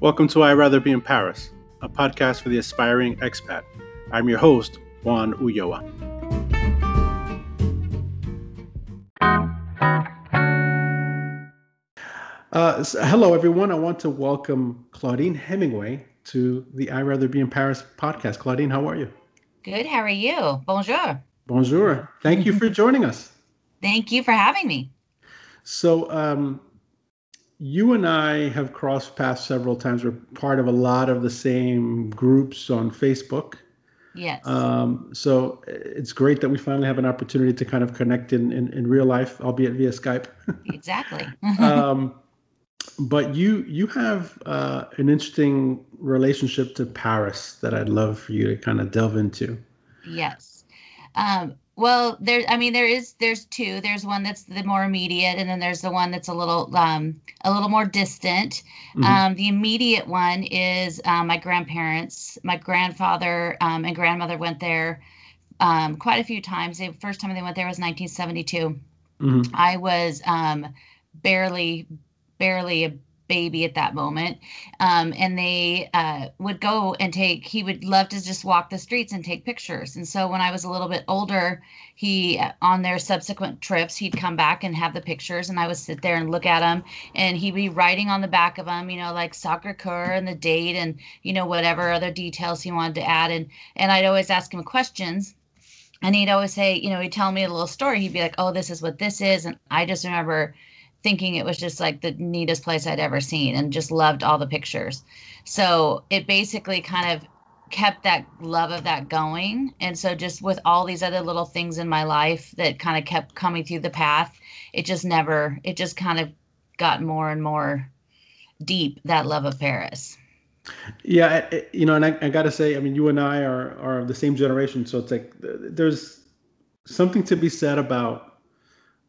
Welcome to I Rather Be in Paris, a podcast for the aspiring expat. I'm your host, Juan Ulloa. Uh, so hello, everyone. I want to welcome Claudine Hemingway to the I Rather Be in Paris podcast. Claudine, how are you? Good. How are you? Bonjour. Bonjour. Thank you for joining us. Thank you for having me. So, um, you and I have crossed paths several times. We're part of a lot of the same groups on Facebook. Yes. Um, so it's great that we finally have an opportunity to kind of connect in, in, in real life, albeit via Skype. exactly. um, but you you have uh, an interesting relationship to Paris that I'd love for you to kind of delve into. Yes. Um, well, there. I mean, there is. There's two. There's one that's the more immediate, and then there's the one that's a little, um, a little more distant. Mm-hmm. Um, the immediate one is um, my grandparents. My grandfather um, and grandmother went there um, quite a few times. The first time they went there was 1972. Mm-hmm. I was um, barely, barely a baby at that moment. Um, and they uh, would go and take, he would love to just walk the streets and take pictures. And so when I was a little bit older, he, on their subsequent trips, he'd come back and have the pictures and I would sit there and look at them and he'd be writing on the back of them, you know, like Sacré-Cœur and the date and, you know, whatever other details he wanted to add. And, and I'd always ask him questions and he'd always say, you know, he'd tell me a little story. He'd be like, oh, this is what this is. And I just remember thinking it was just like the neatest place I'd ever seen and just loved all the pictures. So it basically kind of kept that love of that going. And so just with all these other little things in my life that kind of kept coming through the path, it just never, it just kind of got more and more deep that love of Paris. Yeah, you know, and I, I got to say, I mean, you and I are are of the same generation, so it's like there's something to be said about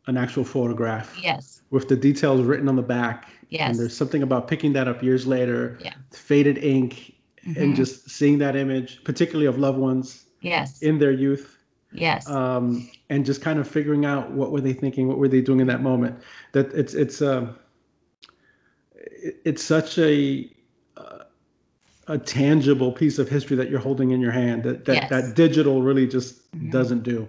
an actual photograph. Yes with the details written on the back. Yes. And there's something about picking that up years later, yeah. faded ink, mm-hmm. and just seeing that image, particularly of loved ones. Yes. In their youth. Yes. Um, and just kind of figuring out what were they thinking, what were they doing in that moment. That it's it's uh, it's such a a tangible piece of history that you're holding in your hand that that, yes. that digital really just mm-hmm. doesn't do.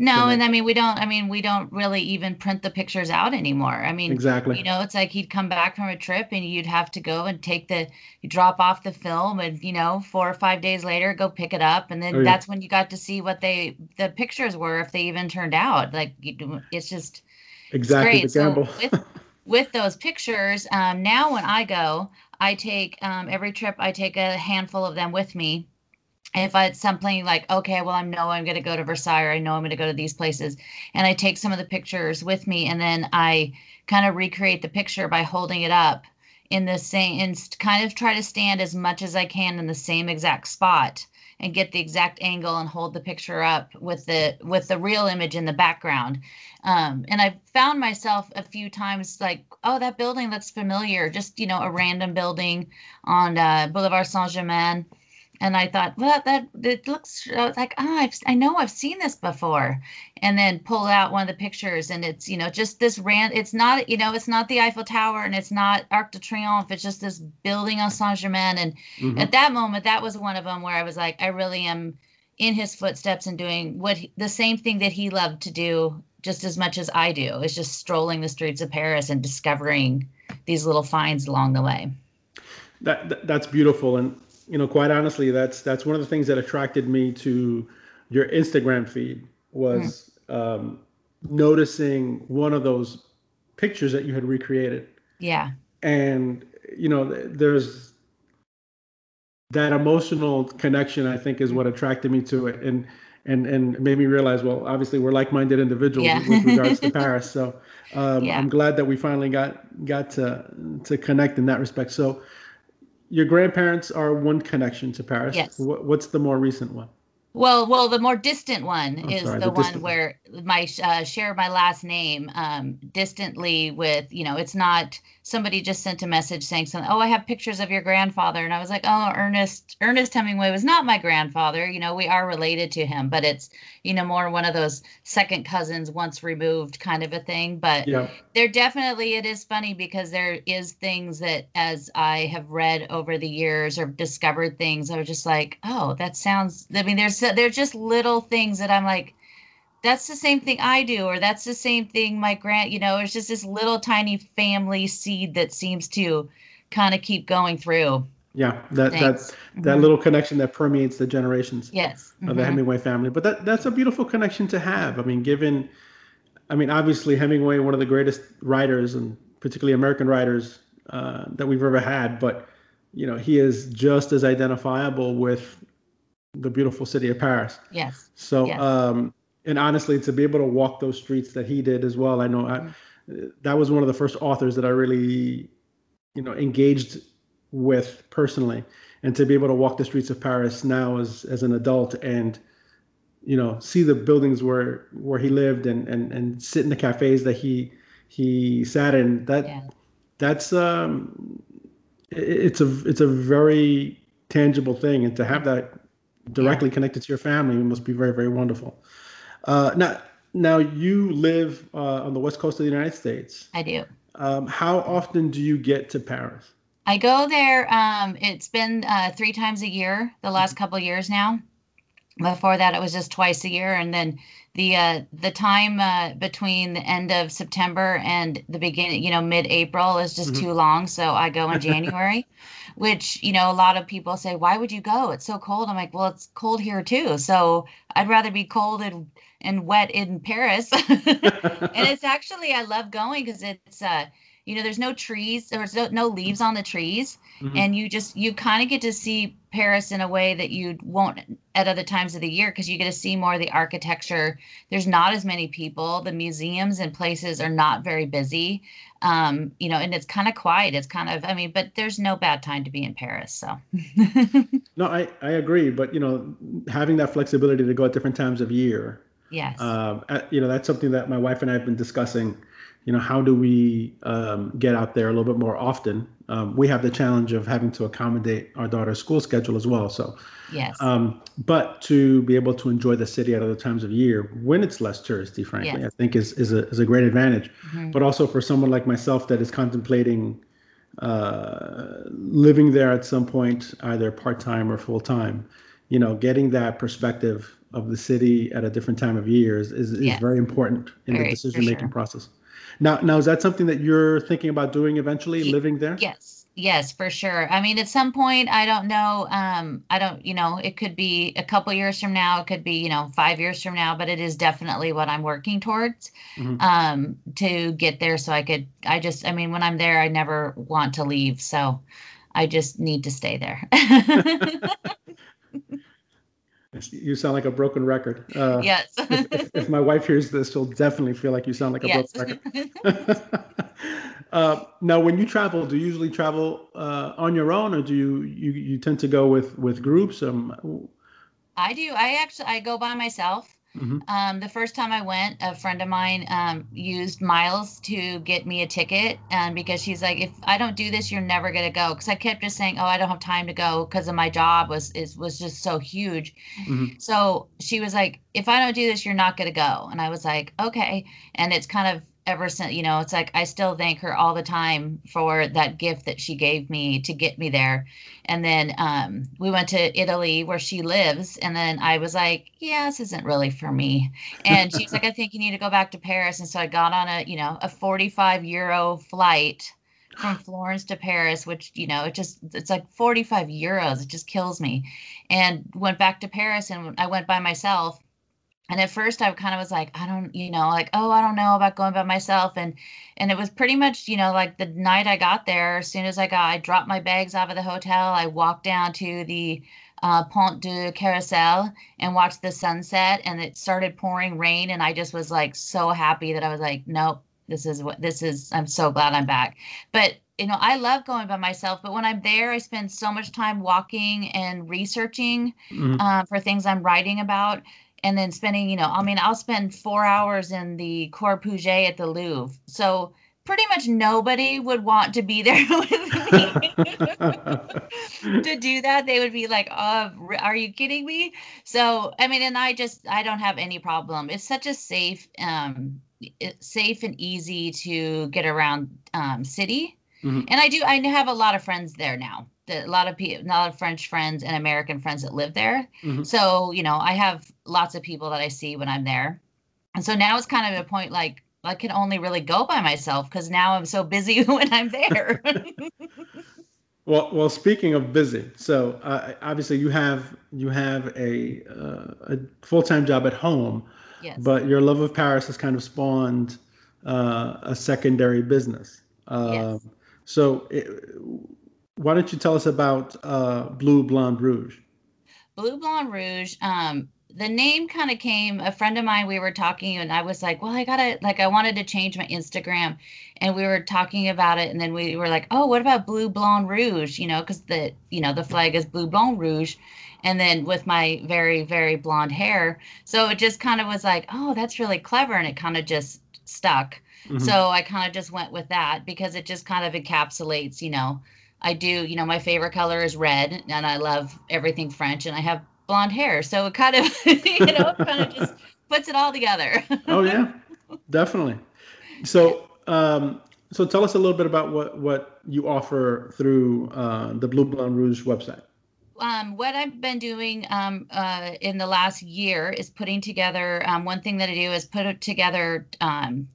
No, and I mean we don't. I mean we don't really even print the pictures out anymore. I mean, exactly. You know, it's like he'd come back from a trip and you'd have to go and take the, you drop off the film, and you know, four or five days later, go pick it up, and then oh, yeah. that's when you got to see what they the pictures were if they even turned out. Like it's just exactly it's the gamble. So with, with those pictures, um, now when I go, I take um, every trip, I take a handful of them with me if it's something like okay well i know i'm going to go to versailles or i know i'm going to go to these places and i take some of the pictures with me and then i kind of recreate the picture by holding it up in the same and kind of try to stand as much as i can in the same exact spot and get the exact angle and hold the picture up with the with the real image in the background. Um, and i found myself a few times like oh that building looks familiar just you know a random building on uh, boulevard saint-germain and I thought, well, that it looks I like oh, I've, I know I've seen this before, and then pull out one of the pictures, and it's you know just this ran. It's not you know it's not the Eiffel Tower, and it's not Arc de Triomphe. It's just this building on Saint Germain, and mm-hmm. at that moment, that was one of them where I was like, I really am in his footsteps and doing what he, the same thing that he loved to do just as much as I do. Is just strolling the streets of Paris and discovering these little finds along the way. That, that that's beautiful and you know, quite honestly, that's that's one of the things that attracted me to your Instagram feed was mm. um, noticing one of those pictures that you had recreated. Yeah. And you know, there's that emotional connection. I think is what attracted me to it, and and and made me realize, well, obviously we're like-minded individuals yeah. with regards to Paris. So um, yeah. I'm glad that we finally got got to to connect in that respect. So your grandparents are one connection to Paris. Yes. what's the more recent one? Well, well, the more distant one oh, is sorry, the, the one where my uh, share my last name um, distantly with you know it's not somebody just sent a message saying something. Oh, I have pictures of your grandfather, and I was like, oh, Ernest Ernest Hemingway was not my grandfather. You know, we are related to him, but it's you know more one of those second cousins once removed kind of a thing. But yeah. there definitely it is funny because there is things that as I have read over the years or discovered things, I was just like, oh, that sounds. I mean, there's there's just little things that I'm like that's the same thing I do, or that's the same thing my grand, you know, it's just this little tiny family seed that seems to kind of keep going through. Yeah, that Thanks. that that mm-hmm. little connection that permeates the generations. Yes. Of mm-hmm. the Hemingway family, but that that's a beautiful connection to have. I mean, given, I mean, obviously Hemingway, one of the greatest writers, and particularly American writers uh, that we've ever had, but you know, he is just as identifiable with the beautiful city of Paris. Yes. So, yes. um, and honestly, to be able to walk those streets that he did as well, I know I, that was one of the first authors that I really, you know, engaged with personally, and to be able to walk the streets of Paris now as as an adult and, you know, see the buildings where where he lived and and and sit in the cafes that he he sat in. That yeah. that's um, it's a it's a very tangible thing, and to have that directly yeah. connected to your family must be very very wonderful. Uh, now, now you live uh, on the west coast of the United States. I do. Um, how often do you get to Paris? I go there. Um, it's been uh, three times a year the last mm-hmm. couple years now. Before that, it was just twice a year, and then the uh, the time uh, between the end of September and the beginning, you know, mid April is just mm-hmm. too long. So I go in January, which you know a lot of people say, "Why would you go? It's so cold." I'm like, "Well, it's cold here too, so I'd rather be cold and and wet in Paris. and it's actually I love going because it's uh you know there's no trees there's no, no leaves on the trees mm-hmm. and you just you kind of get to see paris in a way that you won't at other times of the year because you get to see more of the architecture there's not as many people the museums and places are not very busy um you know and it's kind of quiet it's kind of i mean but there's no bad time to be in paris so no i i agree but you know having that flexibility to go at different times of year Yes. Um, you know, that's something that my wife and I have been discussing. You know, how do we um, get out there a little bit more often? Um, we have the challenge of having to accommodate our daughter's school schedule as well. So, yes. Um, but to be able to enjoy the city at other times of year when it's less touristy, frankly, yes. I think is is a is a great advantage. Mm-hmm. But also for someone like myself that is contemplating uh, living there at some point, either part time or full time, you know, getting that perspective of the city at a different time of year is, is, yeah. is very important in very, the decision making sure. process. Now, now is that something that you're thinking about doing eventually, living there? Yes, yes, for sure. I mean, at some point, I don't know. Um, I don't, you know, it could be a couple years from now, it could be, you know, five years from now, but it is definitely what I'm working towards mm-hmm. um, to get there. So I could, I just, I mean, when I'm there, I never want to leave. So I just need to stay there. You sound like a broken record. Uh, yes. if, if, my wife hears this, she'll definitely feel like you sound like a yes. broken record. uh, now, when you travel, do you usually travel uh, on your own, or do you, you you tend to go with with groups? Um, I do. I actually I go by myself. Mm-hmm. Um, the first time I went, a friend of mine um, used miles to get me a ticket, and because she's like, if I don't do this, you're never gonna go. Because I kept just saying, oh, I don't have time to go because of my job was is was just so huge. Mm-hmm. So she was like, if I don't do this, you're not gonna go. And I was like, okay. And it's kind of ever since you know it's like i still thank her all the time for that gift that she gave me to get me there. And then um, we went to italy where she lives and then i was like yeah this isn't really for me. And she's like i think you need to go back to paris. And so i got on a you know a 45 euro flight from florence to paris which you know it just it's like 45 euros. It just kills me. And went back to paris and i went by myself and at first i kind of was like i don't you know like oh i don't know about going by myself and and it was pretty much you know like the night i got there as soon as i got i dropped my bags off of the hotel i walked down to the uh, pont du carrousel and watched the sunset and it started pouring rain and i just was like so happy that i was like nope this is what this is i'm so glad i'm back but you know i love going by myself but when i'm there i spend so much time walking and researching mm-hmm. uh, for things i'm writing about and then spending, you know, I mean, I'll spend four hours in the Cour Puget at the Louvre. So pretty much nobody would want to be there with me to do that. They would be like, "Oh, are you kidding me?" So, I mean, and I just I don't have any problem. It's such a safe, um, safe and easy to get around um, city, mm-hmm. and I do. I have a lot of friends there now. A lot of people, a lot of French friends and American friends that live there. Mm-hmm. So, you know, I have lots of people that I see when I'm there. And so now it's kind of a point like I can only really go by myself because now I'm so busy when I'm there. well, well, speaking of busy, so uh, obviously you have you have a uh, a full time job at home, yes. but your love of Paris has kind of spawned uh, a secondary business. yes. Um, so, it, why don't you tell us about uh, Bleu Blonde Rouge? Blue Blonde Rouge. Um, the name kind of came a friend of mine we were talking and i was like well i gotta like i wanted to change my instagram and we were talking about it and then we were like oh what about Blue blonde rouge you know because the you know the flag is Blue blonde rouge and then with my very very blonde hair so it just kind of was like oh that's really clever and it kind of just stuck mm-hmm. so i kind of just went with that because it just kind of encapsulates you know I do, you know, my favorite color is red and I love everything French and I have blonde hair. So it kind of, you know, kind of just puts it all together. oh yeah, definitely. So, um, so tell us a little bit about what what you offer through uh, the Blue Blonde Rouge website. Um, what I've been doing um, uh, in the last year is putting together. Um, one thing that I do is put together um,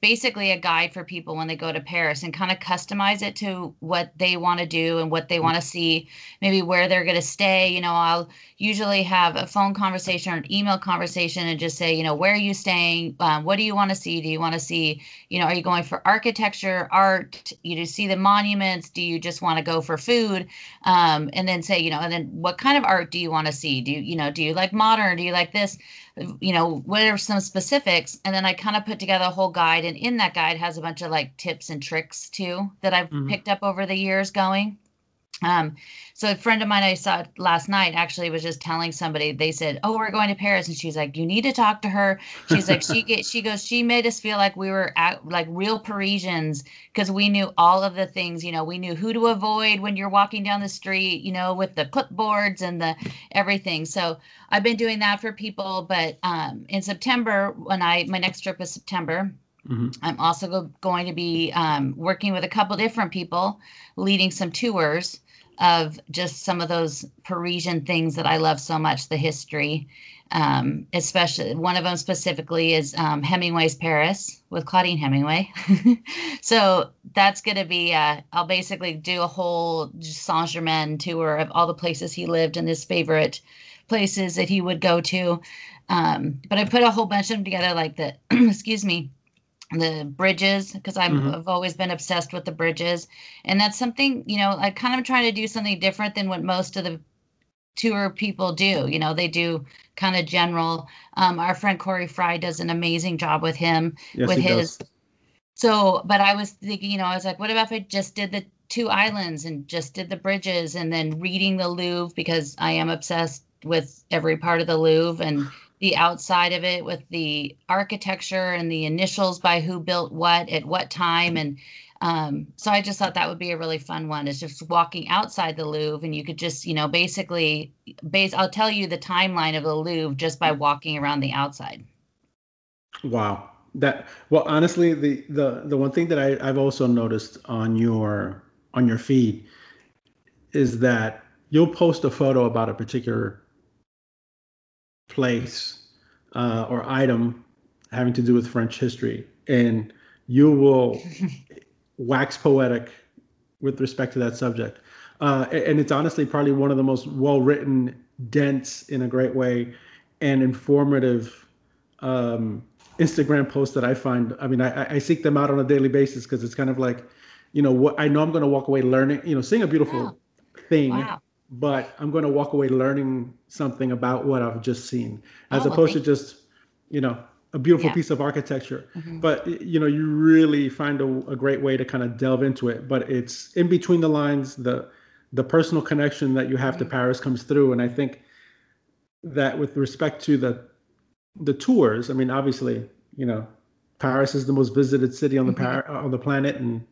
basically a guide for people when they go to Paris and kind of customize it to what they want to do and what they want to see, maybe where they're going to stay. You know, I'll usually have a phone conversation or an email conversation and just say, you know, where are you staying? Um, what do you want to see? Do you want to see, you know, are you going for architecture, art? You to see the monuments? Do you just want to go for food? Um, and then say, you know, and then what kind of art do you want to see? Do you, you know, do you like modern? Do you like this? You know, what are some specifics? And then I kind of put together a whole guide. And in that guide has a bunch of like tips and tricks too that I've mm-hmm. picked up over the years going. Um, so a friend of mine I saw last night actually was just telling somebody, they said, Oh, we're going to Paris. And she's like, You need to talk to her. She's like, she get she goes, she made us feel like we were at, like real Parisians because we knew all of the things, you know, we knew who to avoid when you're walking down the street, you know, with the clipboards and the everything. So I've been doing that for people. But um in September, when I my next trip is September. Mm-hmm. I'm also go- going to be um, working with a couple different people, leading some tours of just some of those Parisian things that I love so much, the history. Um, especially one of them specifically is um, Hemingway's Paris with Claudine Hemingway. so that's going to be, uh, I'll basically do a whole Saint Germain tour of all the places he lived and his favorite places that he would go to. Um, but I put a whole bunch of them together, like the, excuse me, the bridges because i have mm-hmm. always been obsessed with the bridges and that's something you know i kind of trying to do something different than what most of the tour people do you know they do kind of general um, our friend corey frye does an amazing job with him yes, with his does. so but i was thinking you know i was like what about if i just did the two islands and just did the bridges and then reading the louvre because i am obsessed with every part of the louvre and the outside of it with the architecture and the initials by who built what at what time. And um, so i just thought that would be a really fun one is just walking outside the louvre and you could just you know basically base i'll tell you the timeline of the louvre just by walking around the outside. Wow. That well honestly the the the one thing that I, i've also noticed on your on your feed is that you'll post a photo about a particular place uh, or item having to do with French history, and you will wax poetic with respect to that subject. Uh, and it's honestly probably one of the most well written, dense in a great way, and informative um, Instagram posts that I find. I mean, I, I seek them out on a daily basis because it's kind of like, you know, what I know I'm going to walk away learning, you know, seeing a beautiful thing. Wow but I'm going to walk away learning something about what I've just seen, as oh, opposed to just, you know, a beautiful yeah. piece of architecture. Mm-hmm. But you know, you really find a, a, great way to kind of delve into it. But it's in between the lines, the the personal connection that you have mm-hmm. to Paris comes through, and I think that with respect to the the tours, I mean, obviously, you know, Paris is the most visited city on the mm-hmm. par- on the planet, and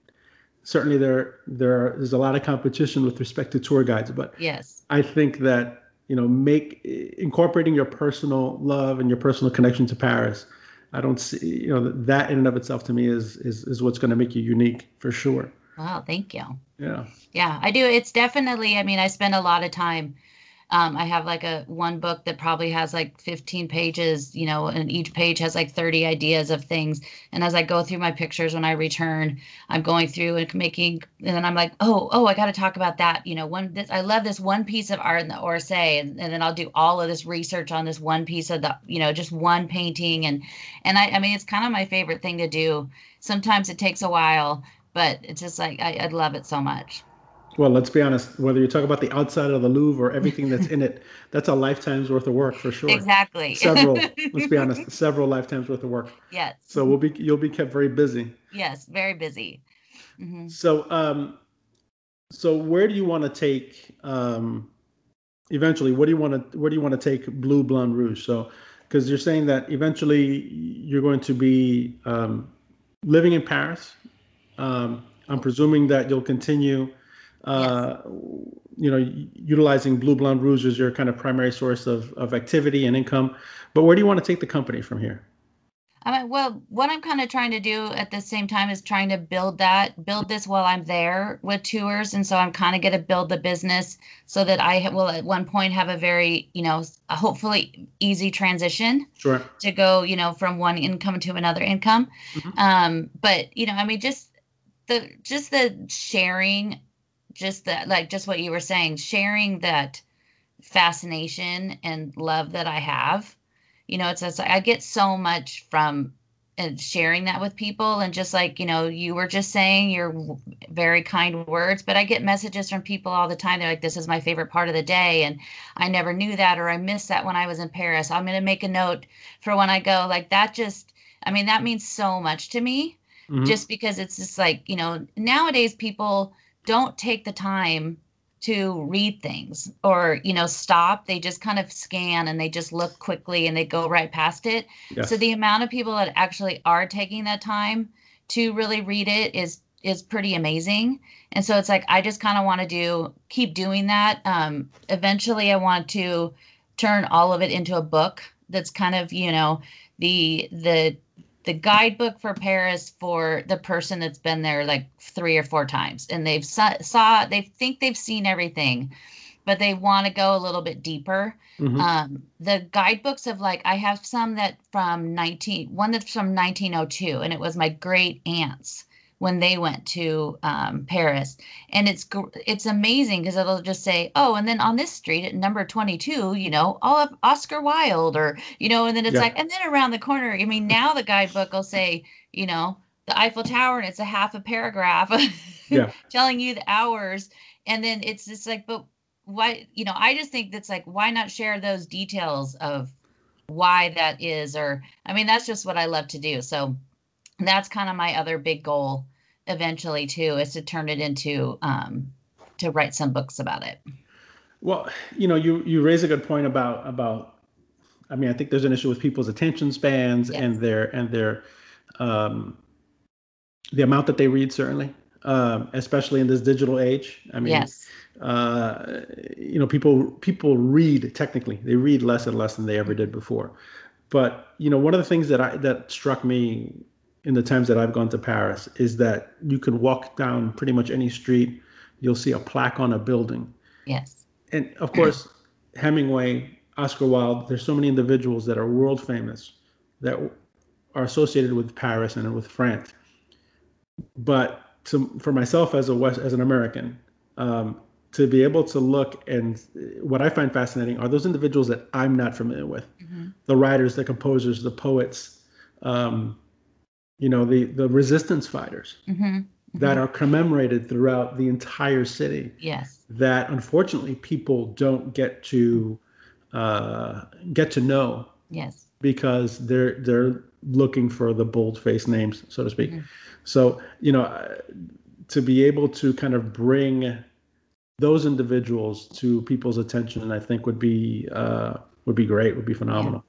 certainly there there are, there's a lot of competition with respect to tour guides. But yes, I think that you know make incorporating your personal love and your personal connection to Paris. I don't see you know that in and of itself to me is is is what's going to make you unique for sure. Wow, thank you. Yeah. Yeah, I do. It's definitely. I mean, I spend a lot of time um, I have like a one book that probably has like 15 pages, you know, and each page has like 30 ideas of things. And as I go through my pictures when I return, I'm going through and making, and then I'm like, oh, oh, I got to talk about that. You know, one, this, I love this one piece of art in the Orsay, and, and then I'll do all of this research on this one piece of the, you know, just one painting. And, and I, I mean, it's kind of my favorite thing to do. Sometimes it takes a while, but it's just like, I, I love it so much. Well, let's be honest. Whether you talk about the outside of the Louvre or everything that's in it, that's a lifetime's worth of work for sure. Exactly. Several. let's be honest. Several lifetimes worth of work. Yes. So we'll be you'll be kept very busy. Yes, very busy. Mm-hmm. So um, so where do you want to take um, eventually? What do you want to where do you want to take Blue Blonde Rouge? So because you're saying that eventually you're going to be um, living in Paris. Um, I'm presuming that you'll continue uh, you know, utilizing Bleu Blonde Rouge as your kind of primary source of, of activity and income. But where do you want to take the company from here? I mean, well, what I'm kind of trying to do at the same time is trying to build that, build this while I'm there with tours, and so I'm kind of going to build the business so that I will at one point have a very, you know, hopefully easy transition. Sure. To go, you know, from one income to another income, mm-hmm. um, but you know, I mean, just the just the sharing just that like just what you were saying sharing that fascination and love that i have. You know it's, it's i get so much from and uh, sharing that with people and just like you know you were just saying your very kind words but i get messages from people all the time. They're like this is my favorite part of the day and i never knew that or i missed that when i was in paris. I'm going to make a note for when i go. Like that just i mean that means so much to me mm-hmm. just because it's just like you know nowadays people don't take the time to read things or you know stop. They just kind of scan and they just look quickly and they go right past it. Yes. so the amount of people that actually are taking that time to really read it is is pretty amazing. And so it's like i just kind of want to do keep doing that. Um eventually i want to turn all of it into a book that's kind of you know the the the guidebook for Paris for the person that's been there like three or four times. And they've saw, saw they think they've seen everything but they want to go a little bit deeper. Mm-hmm. um, the guidebooks of like i have some that from 19 one that's from 1902 and it was my great aunts when they went to um, Paris, and it's it's amazing because it'll just say, oh, and then on this street at number twenty two, you know, all of Oscar Wilde, or you know, and then it's yeah. like, and then around the corner, I mean, now the guidebook will say, you know, the Eiffel Tower, and it's a half a paragraph, yeah. telling you the hours, and then it's just like, but why, you know, I just think that's like, why not share those details of why that is, or I mean, that's just what I love to do, so that's kind of my other big goal eventually too is to turn it into um, to write some books about it. Well you know you you raise a good point about about i mean i think there's an issue with people's attention spans yes. and their and their um the amount that they read certainly um, especially in this digital age. I mean yes. uh, you know people people read technically they read less and less than they ever did before. But you know one of the things that i that struck me in the times that I've gone to Paris is that you can walk down pretty much any street, you'll see a plaque on a building. Yes. And of course, Hemingway, Oscar Wilde, there's so many individuals that are world famous that are associated with Paris and with France. But to, for myself as a West, as an American, um, to be able to look and what I find fascinating are those individuals that I'm not familiar with, mm-hmm. the writers, the composers, the poets, um, you know the the resistance fighters mm-hmm. Mm-hmm. that are commemorated throughout the entire city yes that unfortunately people don't get to uh, get to know yes because they're they're looking for the bold face names so to speak mm-hmm. so you know uh, to be able to kind of bring those individuals to people's attention i think would be uh, would be great would be phenomenal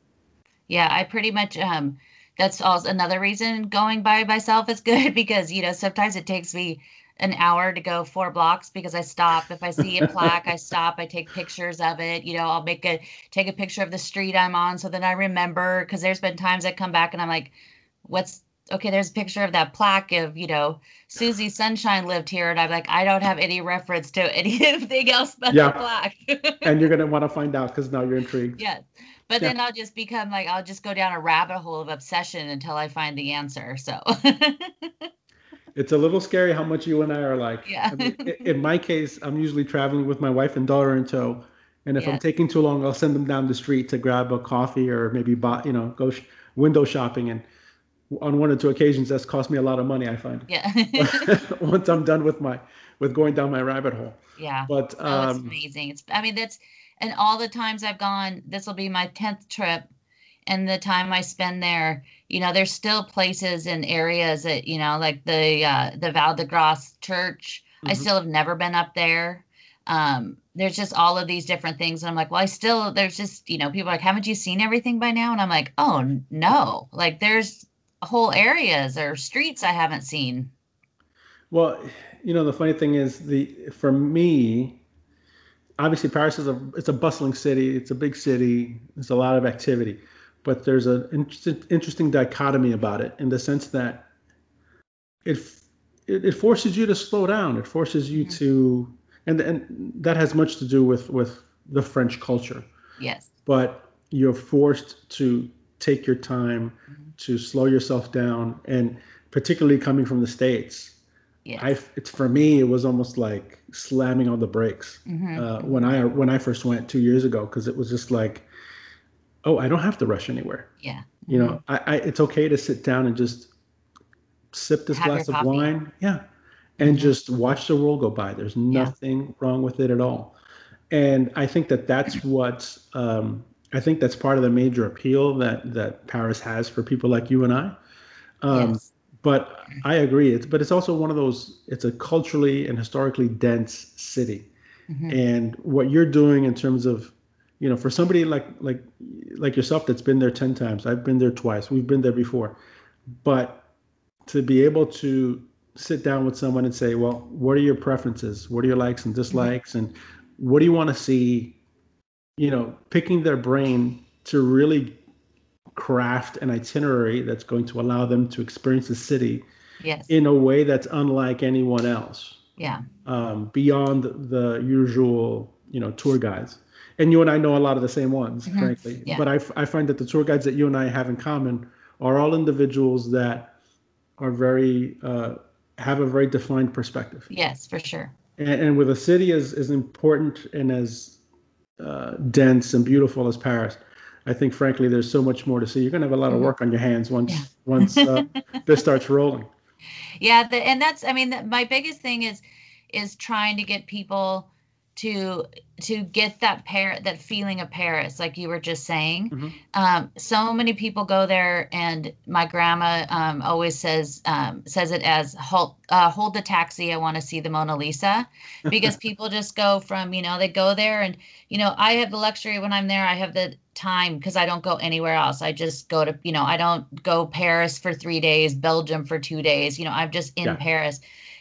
yeah, yeah i pretty much um that's also another reason going by myself is good because you know sometimes it takes me an hour to go four blocks because I stop. If I see a plaque, I stop. I take pictures of it. You know, I'll make a take a picture of the street I'm on so then I remember. Because there's been times I come back and I'm like, "What's okay?" There's a picture of that plaque of you know Susie Sunshine lived here, and I'm like, I don't have any reference to anything else but yeah. the plaque. and you're gonna want to find out because now you're intrigued. Yeah. But yeah. then I'll just become like I'll just go down a rabbit hole of obsession until I find the answer. So it's a little scary how much you and I are like. Yeah. I mean, in my case, I'm usually traveling with my wife and daughter in tow, and if I'm taking too long, I'll send them down the street to grab a coffee or maybe buy, you know, go sh- window shopping. And on one or two occasions, that's cost me a lot of money. I find. Yeah. once I'm done with my with going down my rabbit hole. Yeah. But um, oh, it's amazing. It's. I mean, that's and all the times I've gone. This will be my tenth trip and the time I spend there, you know, there's still places and areas that, you know, like the uh, the Val de Grace Church. Mm-hmm. I still have never been up there. Um, there's just all of these different things. And I'm like, well, I still, there's just, you know, people like, haven't you seen everything by now? And I'm like, oh, no. Like, there's whole areas or streets I haven't seen. Well, you know, the funny thing is, the for me, obviously Paris is a it's a bustling city. It's a big city. There's a lot of activity but there's an interesting dichotomy about it in the sense that it, it, it forces you to slow down. It forces you mm-hmm. to, and and that has much to do with with the French culture. Yes. But you're forced to take your time mm-hmm. to slow yourself down, and particularly coming from the states. Yes. I, it's for me, it was almost like slamming on the brakes mm-hmm. uh, when I when I first went two years ago because it was just like oh, I don't have to rush anywhere. Yeah. You know, I, I it's okay to sit down and just sip this have glass of wine. Yeah. And mm-hmm. just watch the world go by. There's nothing yeah. wrong with it at all. And I think that that's what um, I think that's part of the major appeal that that Paris has for people like you and I. Um, yes. But I agree. It's but it's also one of those. It's a culturally and historically dense city, mm-hmm. and what you're doing in terms of you know for somebody like like like yourself that's been there 10 times i've been there twice we've been there before but to be able to sit down with someone and say well what are your preferences what are your likes and dislikes and what do you want to see you know picking their brain to really craft an itinerary that's going to allow them to experience the city yes. in a way that's unlike anyone else yeah um, beyond the usual you know tour guides and you and I know a lot of the same ones, mm-hmm. frankly. Yeah. But I, I find that the tour guides that you and I have in common are all individuals that are very uh, have a very defined perspective. Yes, for sure. And, and with a city as as important and as uh, dense and beautiful as Paris, I think frankly there's so much more to see. You're gonna have a lot of work on your hands once yeah. once uh, this starts rolling. Yeah, the, and that's I mean the, my biggest thing is is trying to get people to to get that par that feeling of Paris, like you were just saying. Mm-hmm. Um, so many people go there, and my grandma um, always says um, says it as hold uh, hold the taxi. I want to see the Mona Lisa, because people just go from you know they go there, and you know I have the luxury when I'm there. I have the time because I don't go anywhere else. I just go to you know I don't go Paris for three days, Belgium for two days. You know I'm just in yeah. Paris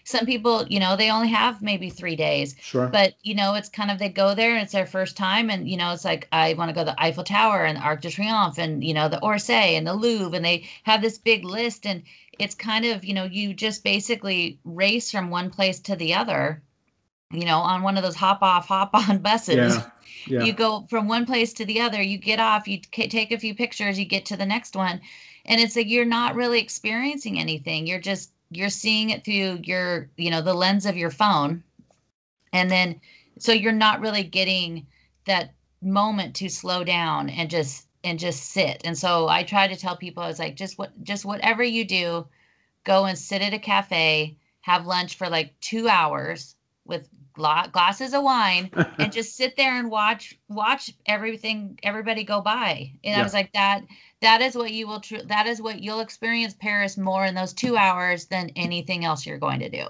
some people, you know, they only have maybe three days. Sure. But, you know, it's kind of they go there and it's their first time. And, you know, it's like, I want to go to the Eiffel Tower and Arc de Triomphe and, you know, the Orsay and the Louvre. And they have this big list. And it's kind of, you know, you just basically race from one place to the other, you know, on one of those hop off, hop on buses. Yeah. Yeah. You go from one place to the other, you get off, you take a few pictures, you get to the next one. And it's like you're not really experiencing anything. You're just you're seeing it through your you know the lens of your phone. And then so you're not really getting that moment to slow down and just and just sit. And so i try to tell people i was like just what just whatever you do go and sit at a cafe have lunch for like two hours with glasses of wine and just sit there and watch watch everything everybody go by and yeah. i was like that that is what you will tr- that is what you'll experience paris more in those two hours than anything else you're going to do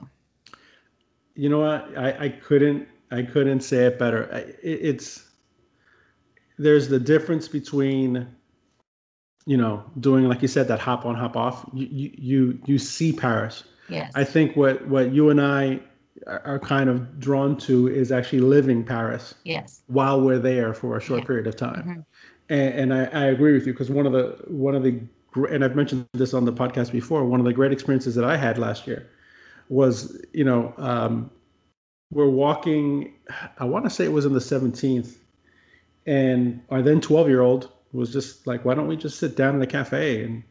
you know what i, I couldn't i couldn't say it better it, it's there's the difference between you know, doing like you said that hop on, hop off. You you you, you see Paris. Yes. I think what what you and I are kind of drawn to is actually living Paris. Yes. While we're there for a short yeah. period of time, mm-hmm. and, and I, I agree with you because one of the one of the and I've mentioned this on the podcast before. One of the great experiences that I had last year was, you know, um, we're walking. I want to say it was in the 17th, and our then 12 year old was just like, "Why don't we just sit down in the cafe and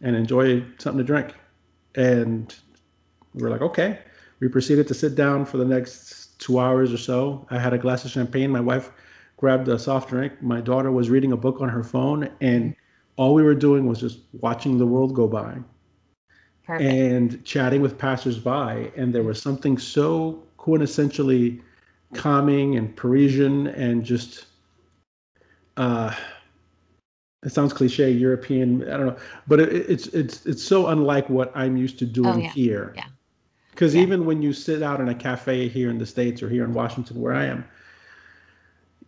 and enjoy something to drink?" And we're like, "Okay." We proceeded to sit down for the next two hours or so. I had a glass of champagne. My wife grabbed a soft drink. My daughter was reading a book on her phone, and all we were doing was just watching the world go by Perfect. and chatting with passersby. And there was something so quintessentially calming and Parisian and just, uh, it sounds cliche, European. I don't know, but it, it's it's it's so unlike what I'm used to doing oh, yeah. here. Yeah. Because yeah. even when you sit out in a cafe here in the states or here in Washington, where I am,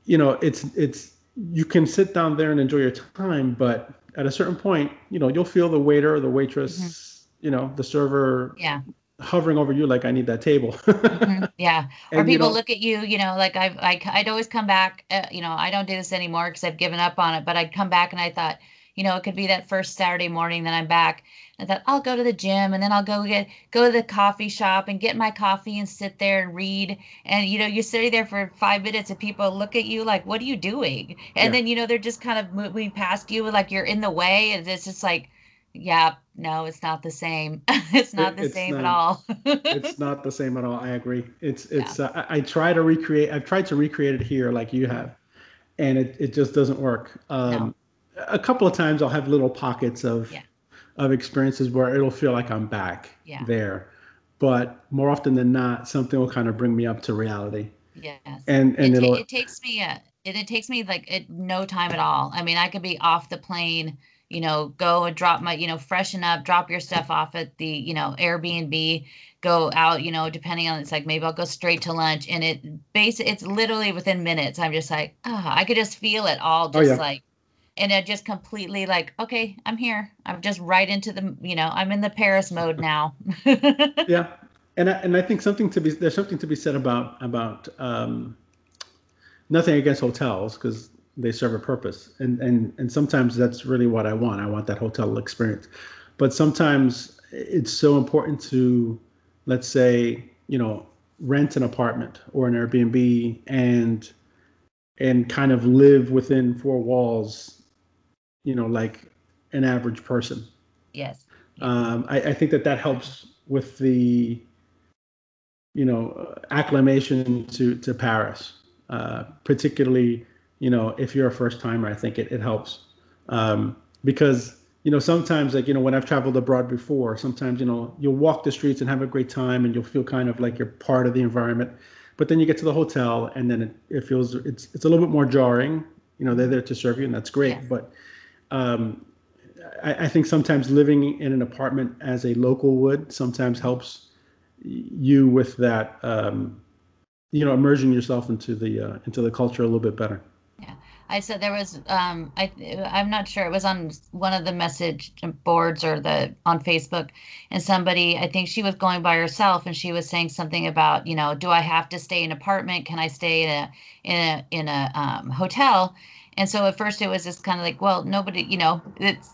you know, it's it's you can sit down there and enjoy your time, but at a certain point, you know, you'll feel the waiter or the waitress, mm-hmm. you know, the server, yeah, hovering over you like I need that table. mm-hmm. Yeah, or and, people you know, look at you, you know, like I've I, I'd always come back, uh, you know, I don't do this anymore because I've given up on it, but I'd come back and I thought, you know, it could be that first Saturday morning that I'm back I thought I'll go to the gym and then I'll go get go to the coffee shop and get my coffee and sit there and read. And you know, you're sitting there for five minutes and people look at you like, "What are you doing?" And yeah. then you know they're just kind of moving past you like you're in the way, and it's just like, yeah, no, it's not the same. it's not it, the it's same not, at all. it's not the same at all. I agree. It's it's. Yeah. Uh, I, I, try to recreate. I've tried to recreate it here like you have, and it it just doesn't work. Um, no. A couple of times I'll have little pockets of. Yeah of experiences where it'll feel like I'm back yeah. there. But more often than not, something will kind of bring me up to reality. Yes. And and it, will it takes me a it, it takes me like it, no time at all. I mean, I could be off the plane, you know, go and drop my, you know, freshen up, drop your stuff off at the, you know, Airbnb, go out, you know, depending on it's like maybe I'll go straight to lunch and it base it's literally within minutes. I'm just like, oh, I could just feel it all just oh, yeah. like and it just completely like okay i'm here. I'm just right into the you know i'm in the paris mode now. Yeah. And I, and I think something to be there's something to be said about about um, nothing against hotels because they serve a purpose. And and and sometimes that's really what i want. I want that hotel experience. But sometimes it's so important to let's say you know rent an apartment or an airbnb and and kind of live within four walls you know, like an average person. Yes. Um, I, I think that that helps with the, you know, acclimation to to Paris, uh, particularly, you know, if you're a first timer. I think it it helps um, because you know sometimes like you know when I've traveled abroad before, sometimes you know you'll walk the streets and have a great time and you'll feel kind of like you're part of the environment, but then you get to the hotel and then it, it feels it's it's a little bit more jarring. You know, they're there to serve you and that's great, yes. but um, I, I, think sometimes living in an apartment as a local would sometimes helps you with that, um, you know, immersing yourself into the uh, into the culture a little bit better. Yeah, I said there was. Um, I I'm not sure. It was on one of the message boards or the on Facebook, and somebody I think she was going by herself, and she was saying something about you know, do I have to stay in an apartment? Can I stay in a in a in a um, hotel? And so at first it was just kind of like, well, nobody, you know, it's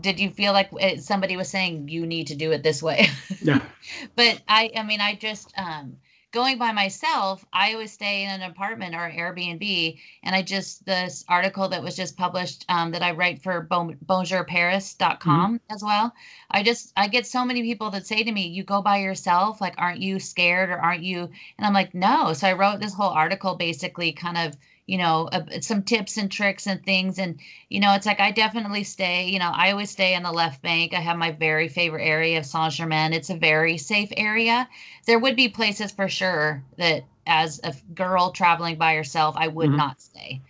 did you feel like it, somebody was saying you need to do it this way? Yeah. but I, I mean, I just um, going by myself. I always stay in an apartment or Airbnb, and I just this article that was just published um, that I write for bon, BonjourParis.com mm-hmm. as well. I just I get so many people that say to me, "You go by yourself? Like, aren't you scared or aren't you?" And I'm like, "No." So I wrote this whole article basically kind of you know uh, some tips and tricks and things and you know it's like i definitely stay you know i always stay on the left bank. I have my very favorite area of saint germain it's a very safe area. There would be places for sure that as a girl traveling by herself i would mm-hmm. not stay.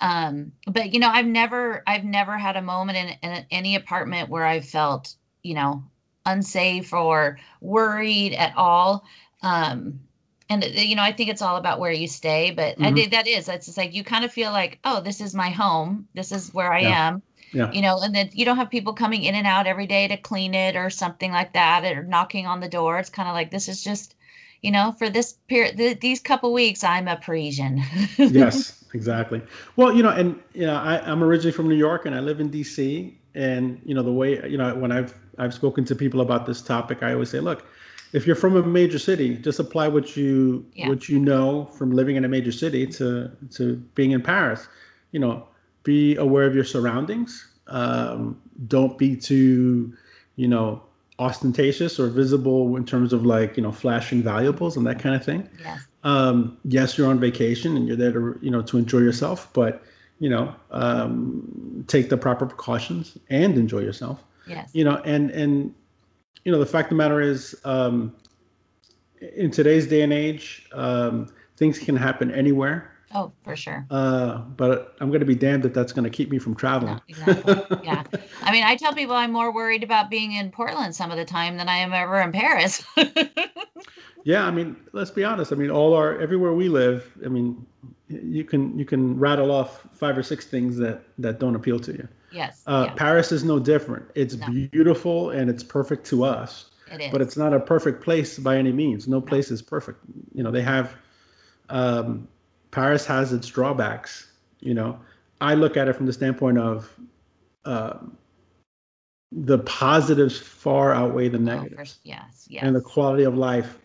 Um, but you know i've never i've never had a moment in, in any apartment where i felt you know unsafe or worried at all. Um, and uh, you know i think it's all about where you stay but mm-hmm. i think that is it's just like you kind of feel like oh this is my home this is where i yeah. am Yeah. You know, and then you don't have people coming in and out every day to clean it or something like that, or knocking on the door. It's kind of like this is just, you know, for this period, th- these couple weeks, I'm a Parisian. yes, exactly. Well, you know, and you know, I, I'm originally from New York, and I live in D.C. And you know, the way you know, when I've I've spoken to people about this topic, I always say, look, if you're from a major city, just apply what you yeah. what you know from living in a major city to to being in Paris. You know, be aware of your surroundings. Um, don't be too, you know, ostentatious or visible in terms of like you know flashing valuables and that kind of thing. Yeah. Um, yes, you're on vacation and you're there to you know to enjoy yourself, but you know um, take the proper precautions and enjoy yourself. Yes. You know, and and you know the fact of the matter is, um, in today's day and age, um, things can happen anywhere. Oh, for sure. Uh, but I'm going to be damned if that's going to keep me from traveling. No, exactly. yeah. I mean, I tell people I'm more worried about being in Portland some of the time than I am ever in Paris. yeah, I mean, let's be honest. I mean, all our everywhere we live, I mean, you can you can rattle off five or six things that that don't appeal to you. Yes. Uh, yeah. Paris is no different. It's no. beautiful and it's perfect to us. It is. But it's not a perfect place by any means. No place is perfect. You know, they have um, Paris has its drawbacks. You know, I look at it from the standpoint of uh, the positives far outweigh the negatives. Oh, yes, yes. And the quality of life,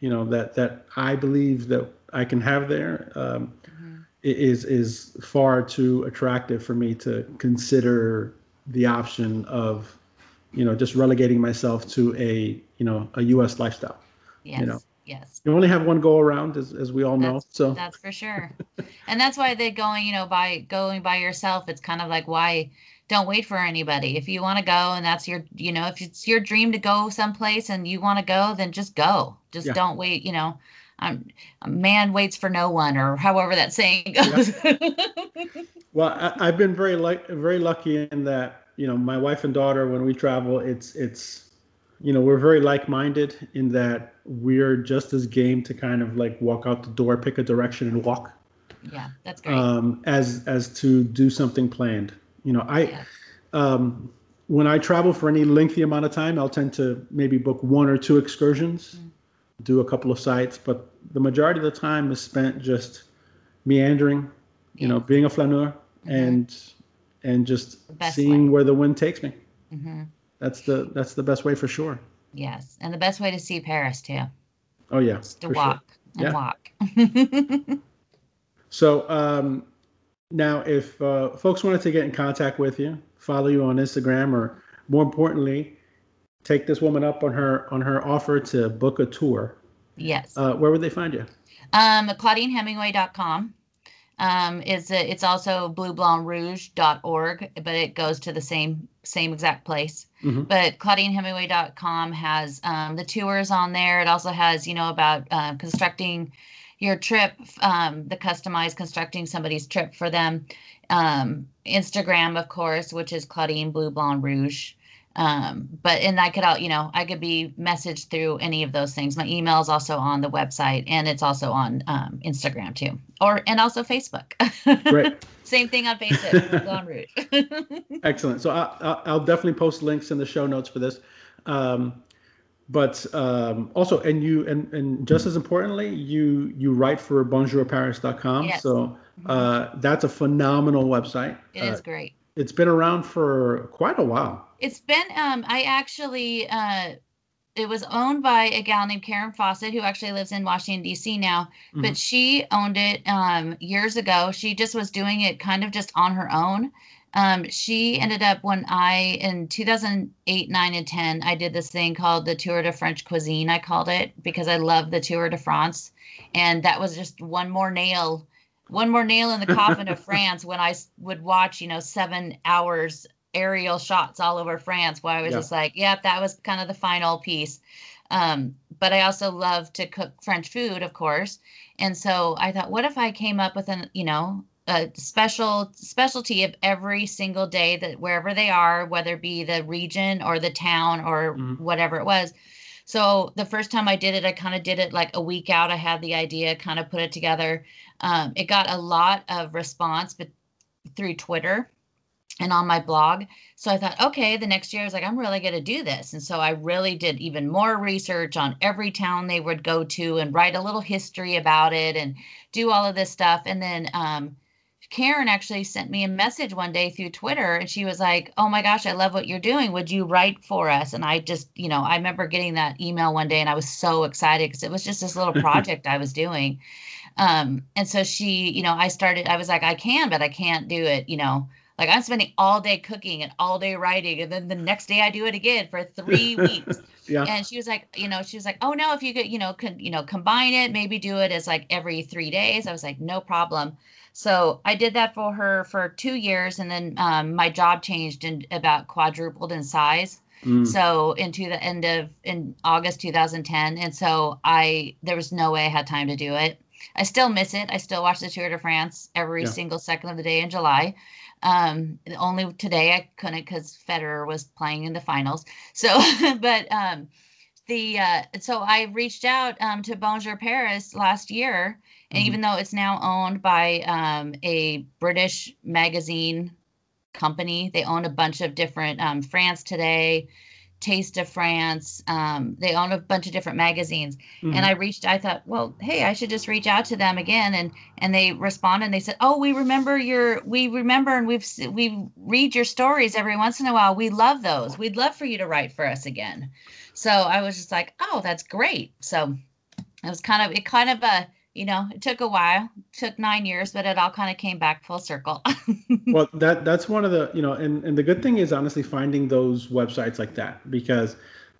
you know, that that I believe that I can have there um, mm-hmm. Is is far too attractive for me to consider the option of, you know, just relegating myself to a you know a U.S. lifestyle. Yes. You know, Yes. You only have one go around, as, as we all that's, know. So that's for sure. and that's why they going, you know, by going by yourself, it's kind of like why don't wait for anybody. If you want to go and that's your, you know, if it's your dream to go someplace and you want to go, then just go. Just yeah. don't wait, you know. Um, a man waits for no one, or however that saying goes. Yeah. well, I, have been very like very lucky in that you know my wife and daughter when we travel, it's it's you know, we're very like-minded in that we're just as game to kind of like walk out the door, pick a direction, and walk. Yeah, that's great. Um, as as to do something planned. You know, I yeah. um, when I travel for any lengthy amount of time, I'll tend to maybe book one or two excursions, mm. Do a couple of sites, but the majority of the time is spent just meandering, you know, being a flaneur mm-hmm. and and just seeing way. where the wind takes me. Mm-hmm that's the that's the best way for sure. Yes, and the best way to see Paris too. Oh yeah, to walk sure. and yeah. walk. so um, now, if uh, folks wanted to get in contact with you, follow you on Instagram, or more importantly, take this woman up on her on her offer to book a tour. Yes. Uh, where would they find you? Um, ClaudineHemingway.com um, is a, it's also blueblancrouge.org, but it goes to the same same exact place. Mm-hmm. But ClaudineHemingway.com has um, the tours on there. It also has you know about uh, constructing your trip, um, the customized constructing somebody's trip for them. Um, Instagram, of course, which is Claudine Blue Blonde Rouge um but and i could all you know i could be messaged through any of those things. My email is also on the website and it's also on um, instagram too or and also facebook. Right same thing on facebook Blonde Rouge. excellent. So I, i'll definitely post links in the show notes for this. Um but um, also and you and, and just as importantly you you write for bonjourparis.com yes. so uh, that's a phenomenal website. It uh, is great. it's been around for quite a while it's been um I actually uh it was owned by a gal named Karen Fawcett who actually lives in Washington D.C. now, mm-hmm. but she owned it um years ago. She just was doing it kind of just on her own. Um, she ended up when I in 2008, 9, and 10, I did this thing called the Tour de French Cuisine. I called it because I love the Tour de France, and that was just one more nail, one more nail in the coffin of France. When I would watch, you know, seven hours aerial shots all over France where I was yeah. just like, yep, that was kind of the final piece. Um, but I also love to cook French food, of course. And so I thought, what if I came up with an, you know, a special specialty of every single day that wherever they are, whether it be the region or the town or mm-hmm. whatever it was. So the first time I did it, I kind of did it like a week out. I had the idea, kind of put it together. Um, it got a lot of response, but through Twitter and on my blog. So I thought, okay, the next year I was like, I'm really going to do this. And so I really did even more research on every town they would go to and write a little history about it and do all of this stuff. And then um, Karen actually sent me a message one day through Twitter and she was like, Oh my gosh, I love what you're doing. Would you write for us? And I just, you know, I remember getting that email one day and I was so excited because it was just this little project I was doing. Um, and so she, you know, I started, I was like, I can, but I can't do it, you know, like I'm spending all day cooking and all day writing, and then the next day I do it again for three weeks. yeah. And she was like, you know, she was like, oh no, if you could, you know, could you know combine it, maybe do it as like every three days. I was like, no problem. So I did that for her for two years, and then um, my job changed and about quadrupled in size. Mm. So into the end of in August 2010, and so I there was no way I had time to do it. I still miss it. I still watch the Tour de France every yeah. single second of the day in July. Um, only today I couldn't because Federer was playing in the finals. So, but um, the uh, so I reached out um, to Bonjour Paris last year, and mm-hmm. even though it's now owned by um, a British magazine company, they own a bunch of different um, France Today, Taste of France. Um, they own a bunch of different magazines, mm-hmm. and I reached. I thought, well, hey, I should just reach out to them again, and and they responded. and They said, oh, we remember your, we remember, and we've we read your stories every once in a while. We love those. We'd love for you to write for us again. So I was just like, oh, that's great. So it was kind of it kind of a you know, it took a while, took nine years, but it all kind of came back full circle. well, that that's one of the, you know, and, and the good thing is honestly finding those websites like that because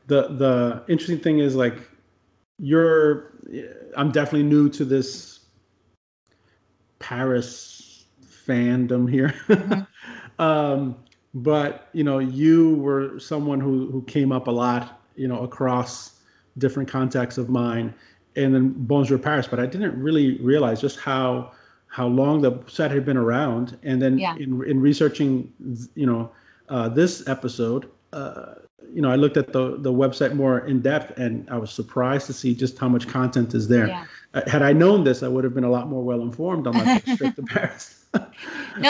the the interesting thing is like you're I'm definitely new to this Paris fandom here. Mm-hmm. um, but you know, you were someone who who came up a lot, you know, across different contexts of mine and then Bonjour Paris, but I didn't really realize just how how long the set had been around. And then yeah. in in researching, you know, uh, this episode, uh, you know, I looked at the the website more in depth, and I was surprised to see just how much content is there. Yeah. Uh, had I known this, I would have been a lot more well informed on my trip to Paris. no,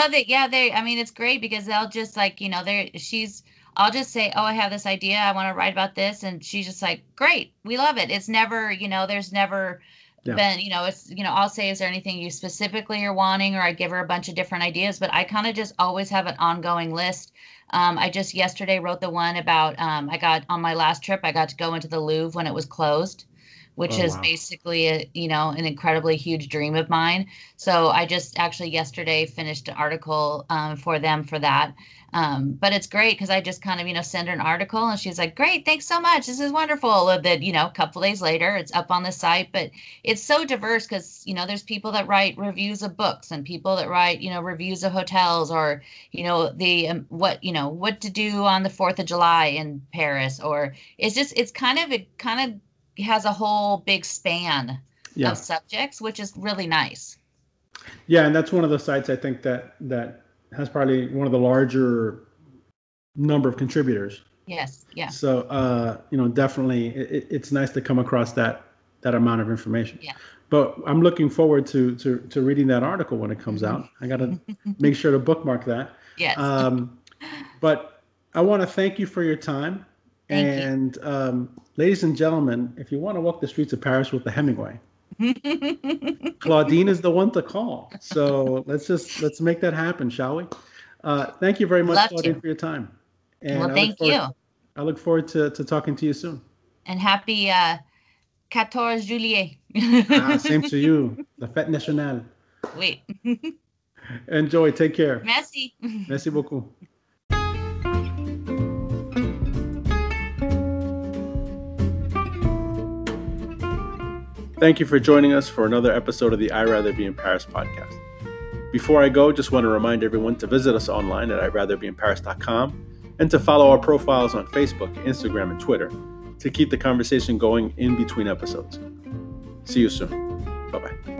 that yeah, they. I mean, it's great because they'll just like you know, they're she's I'll just say, "Oh, I have this idea. I want to write about this," and she's just like, "Great, we love it." It's never, you know, there's never yeah. been, you know, it's, you know, I'll say, "Is there anything you specifically are wanting?" Or I give her a bunch of different ideas, but I kind of just always have an ongoing list. Um, I just yesterday wrote the one about um, I got on my last trip. I got to go into the Louvre when it was closed which oh, is wow. basically a you know an incredibly huge dream of mine so i just actually yesterday finished an article um, for them for that um, but it's great because I just kind of, you know, send her an article and she's like, great, thanks so much. This is wonderful. That, you know, a couple days later, it's up on the site. But it's so diverse because, you know, there's people that write reviews of books and people that write, you know, reviews of hotels or, you know, the, um, what, you know, what to do on the 4th of July in Paris. Or it's just, it's kind of, it kind of has a whole big span yeah. of subjects, which is really nice. Yeah. And that's one of the sites I think that, that, has probably one of the larger number of contributors. Yes. Yeah. So uh, you know, definitely, it, it's nice to come across that that amount of information. Yeah. But I'm looking forward to to to reading that article when it comes out. I got to make sure to bookmark that. Yes. Um, but I want to thank you for your time. Thank and um, ladies and gentlemen, if you want to walk the streets of Paris with the Hemingway, Claudine is the one to call. So let's just let's make that happen, shall we? Uh, thank you very much, Love Claudine, to. for your time. And well, thank forward, you. I look forward to, to talking to you soon. And happy uh, 14 juillet. ah, same to you. La fête nationale. Wait. Enjoy. Take care. Merci. Merci beaucoup. Thank you for joining us for another episode of the I'd Rather Be in Paris podcast. Before I go, just want to remind everyone to visit us online at I'D and to follow our profiles on Facebook, Instagram, and Twitter to keep the conversation going in between episodes. See you soon. Bye bye.